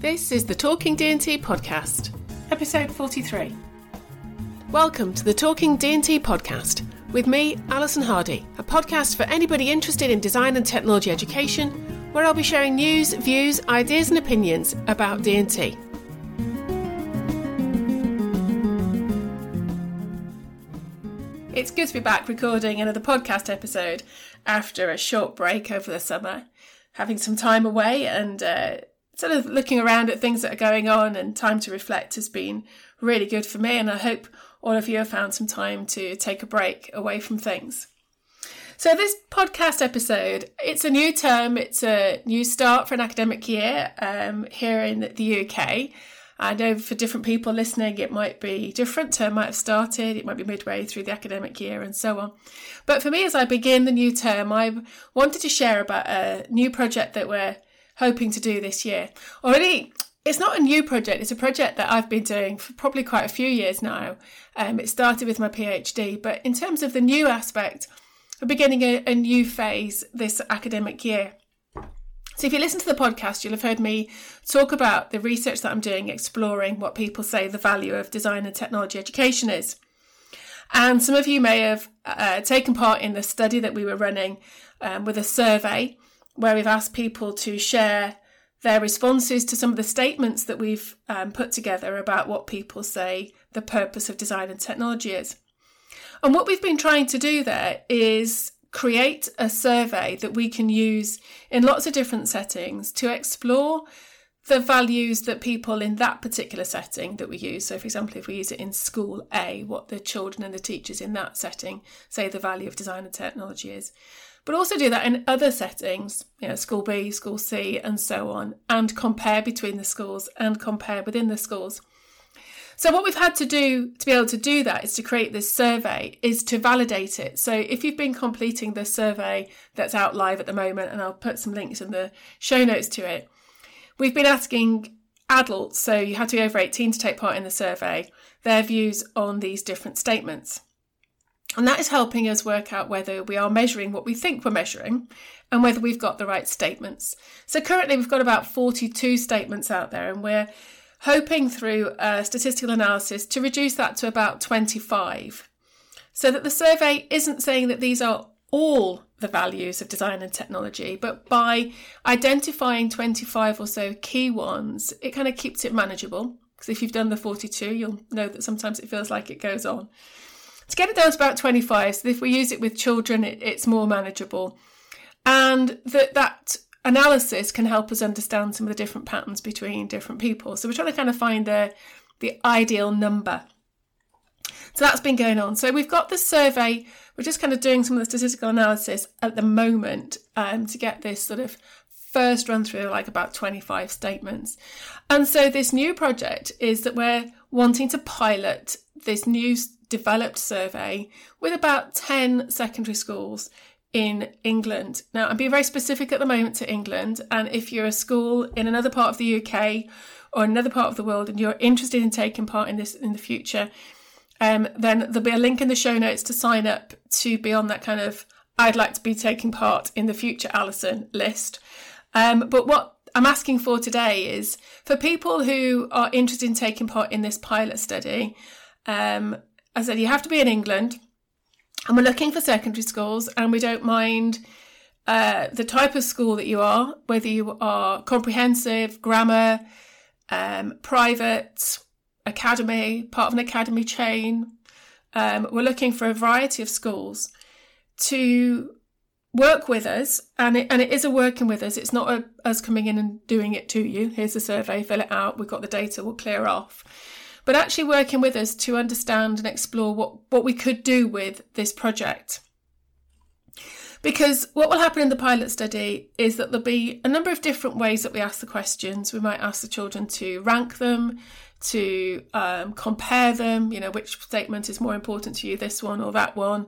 This is the Talking D&T podcast, episode 43. Welcome to the Talking D&T podcast with me, Alison Hardy, a podcast for anybody interested in design and technology education, where I'll be sharing news, views, ideas and opinions about D&T. It's good to be back recording another podcast episode after a short break over the summer, having some time away and uh, sort of looking around at things that are going on and time to reflect has been really good for me. And I hope all of you have found some time to take a break away from things. So this podcast episode, it's a new term, it's a new start for an academic year um, here in the UK. I know for different people listening, it might be different. Term might have started, it might be midway through the academic year, and so on. But for me, as I begin the new term, I wanted to share about a new project that we're hoping to do this year. Already, it's not a new project, it's a project that I've been doing for probably quite a few years now. Um, it started with my PhD, but in terms of the new aspect, we're beginning a, a new phase this academic year. So, if you listen to the podcast, you'll have heard me talk about the research that I'm doing, exploring what people say the value of design and technology education is. And some of you may have uh, taken part in the study that we were running um, with a survey where we've asked people to share their responses to some of the statements that we've um, put together about what people say the purpose of design and technology is. And what we've been trying to do there is create a survey that we can use in lots of different settings to explore the values that people in that particular setting that we use. So, for example, if we use it in school A, what the children and the teachers in that setting say the value of design and technology is. But also do that in other settings, you know, school B, school C, and so on, and compare between the schools and compare within the schools. So what we've had to do to be able to do that is to create this survey, is to validate it. So if you've been completing the survey that's out live at the moment, and I'll put some links in the show notes to it, we've been asking adults, so you had to be over 18 to take part in the survey, their views on these different statements. And that is helping us work out whether we are measuring what we think we're measuring and whether we've got the right statements. So currently we've got about 42 statements out there and we're hoping through statistical analysis to reduce that to about 25 so that the survey isn't saying that these are all the values of design and technology, but by identifying 25 or so key ones, it kind of keeps it manageable. Because if you've done the 42, you'll know that sometimes it feels like it goes on. To get it down to about 25, so if we use it with children, it, it's more manageable. And that that analysis can help us understand some of the different patterns between different people. So we're trying to kind of find the the ideal number. So that's been going on. So we've got the survey. We're just kind of doing some of the statistical analysis at the moment um, to get this sort of first run through, like about 25 statements. And so this new project is that we're wanting to pilot this new developed survey with about 10 secondary schools in England. Now, I'm being very specific at the moment to England, and if you're a school in another part of the UK or another part of the world and you're interested in taking part in this in the future, um, then there'll be a link in the show notes to sign up to be on that kind of I'd like to be taking part in the future Alison list. Um, but what I'm asking for today is for people who are interested in taking part in this pilot study. Um, I said you have to be in England and we're looking for secondary schools, and we don't mind uh, the type of school that you are, whether you are comprehensive, grammar, um, private, academy, part of an academy chain. Um, we're looking for a variety of schools to work with us, and it, and it is a working with us. It's not a, us coming in and doing it to you. Here's the survey, fill it out. We've got the data, we'll clear off. But actually working with us to understand and explore what, what we could do with this project. Because what will happen in the pilot study is that there'll be a number of different ways that we ask the questions. We might ask the children to rank them, to um, compare them, you know, which statement is more important to you, this one or that one.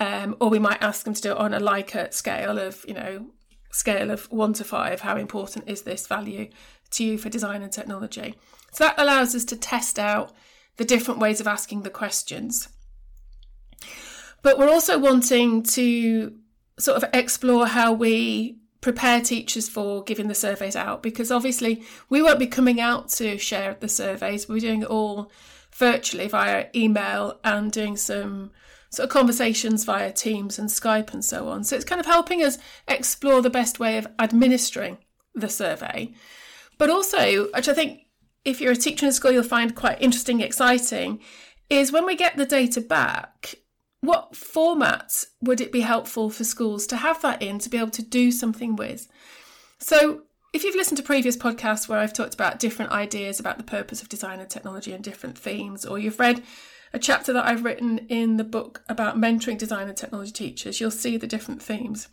Um, or we might ask them to do it on a Likert scale of, you know, scale of one to five. How important is this value to you for design and technology? So that allows us to test out the different ways of asking the questions. But we're also wanting to sort of explore how we prepare teachers for giving the surveys out because obviously we won't be coming out to share the surveys. We're doing it all virtually via email and doing some sort of conversations via Teams and Skype and so on. So it's kind of helping us explore the best way of administering the survey. But also, which I think if you're a teacher in a school, you'll find quite interesting, exciting, is when we get the data back, what format would it be helpful for schools to have that in to be able to do something with? So, if you've listened to previous podcasts where I've talked about different ideas about the purpose of design and technology and different themes, or you've read a chapter that I've written in the book about mentoring design and technology teachers, you'll see the different themes.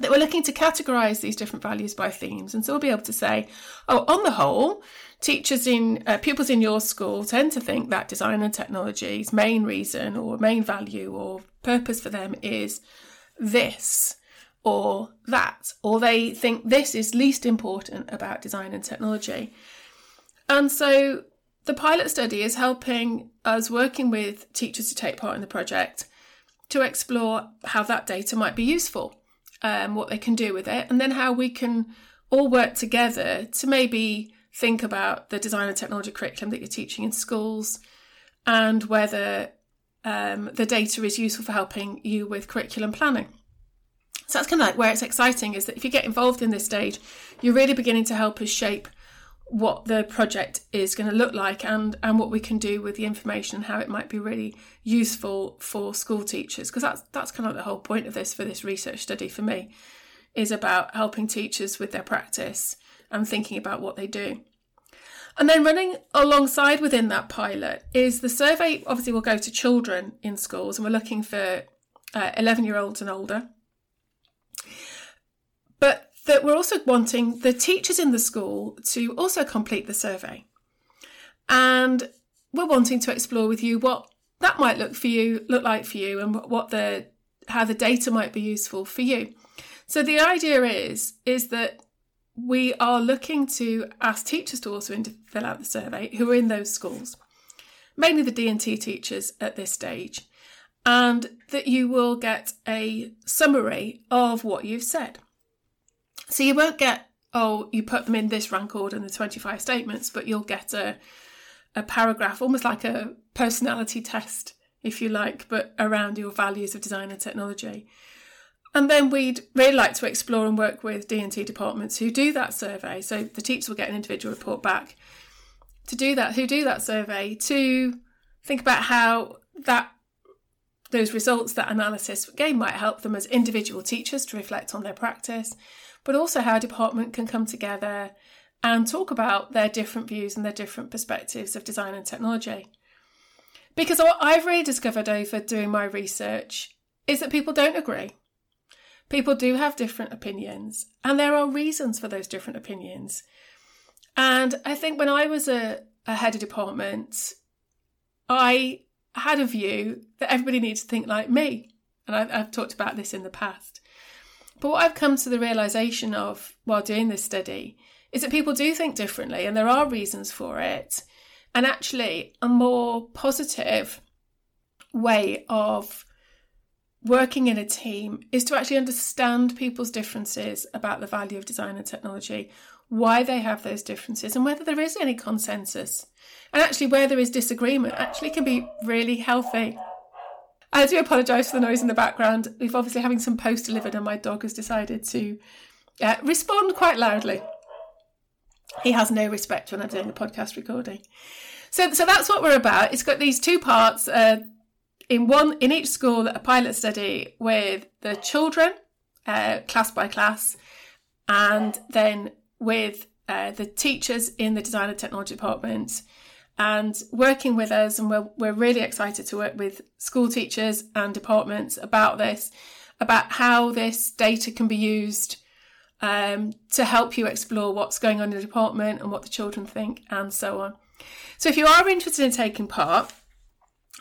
That we're looking to categorise these different values by themes, and so we'll be able to say, oh, on the whole, teachers in uh, pupils in your school tend to think that design and technology's main reason or main value or purpose for them is this or that, or they think this is least important about design and technology. And so the pilot study is helping us working with teachers to take part in the project to explore how that data might be useful, um, what they can do with it, and then how we can all work together to maybe think about the design and technology curriculum that you're teaching in schools and whether um, the data is useful for helping you with curriculum planning. So that's kind of like where it's exciting is that if you get involved in this stage, you're really beginning to help us shape what the project is going to look like and and what we can do with the information and how it might be really useful for school teachers because that's that's kind of the whole point of this for this research study for me is about helping teachers with their practice and thinking about what they do. And then running alongside within that pilot is the survey obviously will go to children in schools and we're looking for 11 uh, year olds and older. But that we're also wanting the teachers in the school to also complete the survey. And we're wanting to explore with you what that might look for you, look like for you, and what the how the data might be useful for you. So the idea is is that we are looking to ask teachers to also fill out the survey who are in those schools, mainly the D&T teachers at this stage, and that you will get a summary of what you've said. So you won't get, oh, you put them in this rank order in the 25 statements, but you'll get a, a paragraph, almost like a personality test, if you like, but around your values of design and technology. And then we'd really like to explore and work with D&T departments who do that survey. So the teachers will get an individual report back to do that, who do that survey, to think about how that those results, that analysis again might help them as individual teachers to reflect on their practice, but also how a department can come together and talk about their different views and their different perspectives of design and technology. Because what I've really discovered over doing my research is that people don't agree. People do have different opinions, and there are reasons for those different opinions. And I think when I was a, a head of department, I had a view that everybody needs to think like me. And I've, I've talked about this in the past. But what I've come to the realization of while doing this study is that people do think differently and there are reasons for it. And actually, a more positive way of working in a team is to actually understand people's differences about the value of design and technology, why they have those differences, and whether there is any consensus. And actually, where there is disagreement, actually can be really healthy. I do apologise for the noise in the background. We've obviously having some post delivered, and my dog has decided to uh, respond quite loudly. he has no respect when I'm doing a podcast recording. So, so that's what we're about. It's got these two parts. Uh, in one, in each school, a pilot study with the children, uh, class by class, and then with uh, the teachers in the design and technology department and working with us and we're, we're really excited to work with school teachers and departments about this about how this data can be used um, to help you explore what's going on in the department and what the children think and so on. So if you are interested in taking part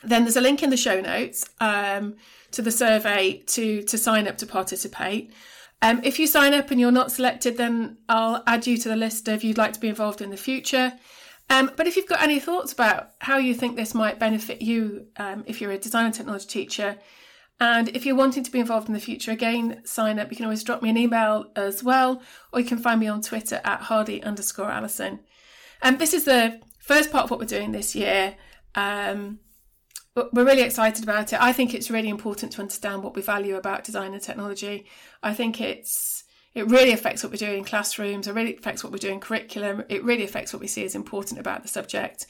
then there's a link in the show notes um, to the survey to to sign up to participate. Um, if you sign up and you're not selected then i'll add you to the list if you'd like to be involved in the future um, but if you've got any thoughts about how you think this might benefit you, um, if you're a design and technology teacher, and if you're wanting to be involved in the future, again, sign up. You can always drop me an email as well, or you can find me on Twitter at hardy underscore Alison. And um, this is the first part of what we're doing this year. Um, we're really excited about it. I think it's really important to understand what we value about design and technology. I think it's it really affects what we do in classrooms, it really affects what we do in curriculum, it really affects what we see as important about the subject.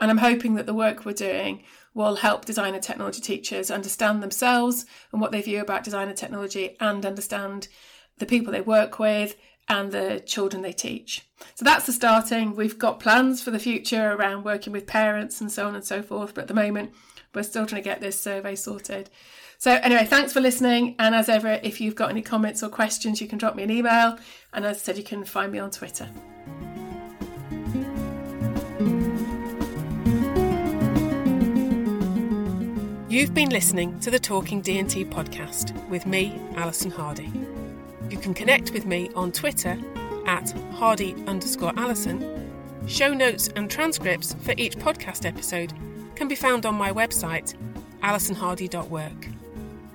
And I'm hoping that the work we're doing will help design and technology teachers understand themselves and what they view about design and technology and understand the people they work with and the children they teach. So that's the starting. We've got plans for the future around working with parents and so on and so forth, but at the moment we're still trying to get this survey sorted. So, anyway, thanks for listening. And as ever, if you've got any comments or questions, you can drop me an email. And as I said, you can find me on Twitter. You've been listening to the Talking D&T podcast with me, Alison Hardy. You can connect with me on Twitter at hardy underscore Alison. Show notes and transcripts for each podcast episode can be found on my website, alisonhardy.work.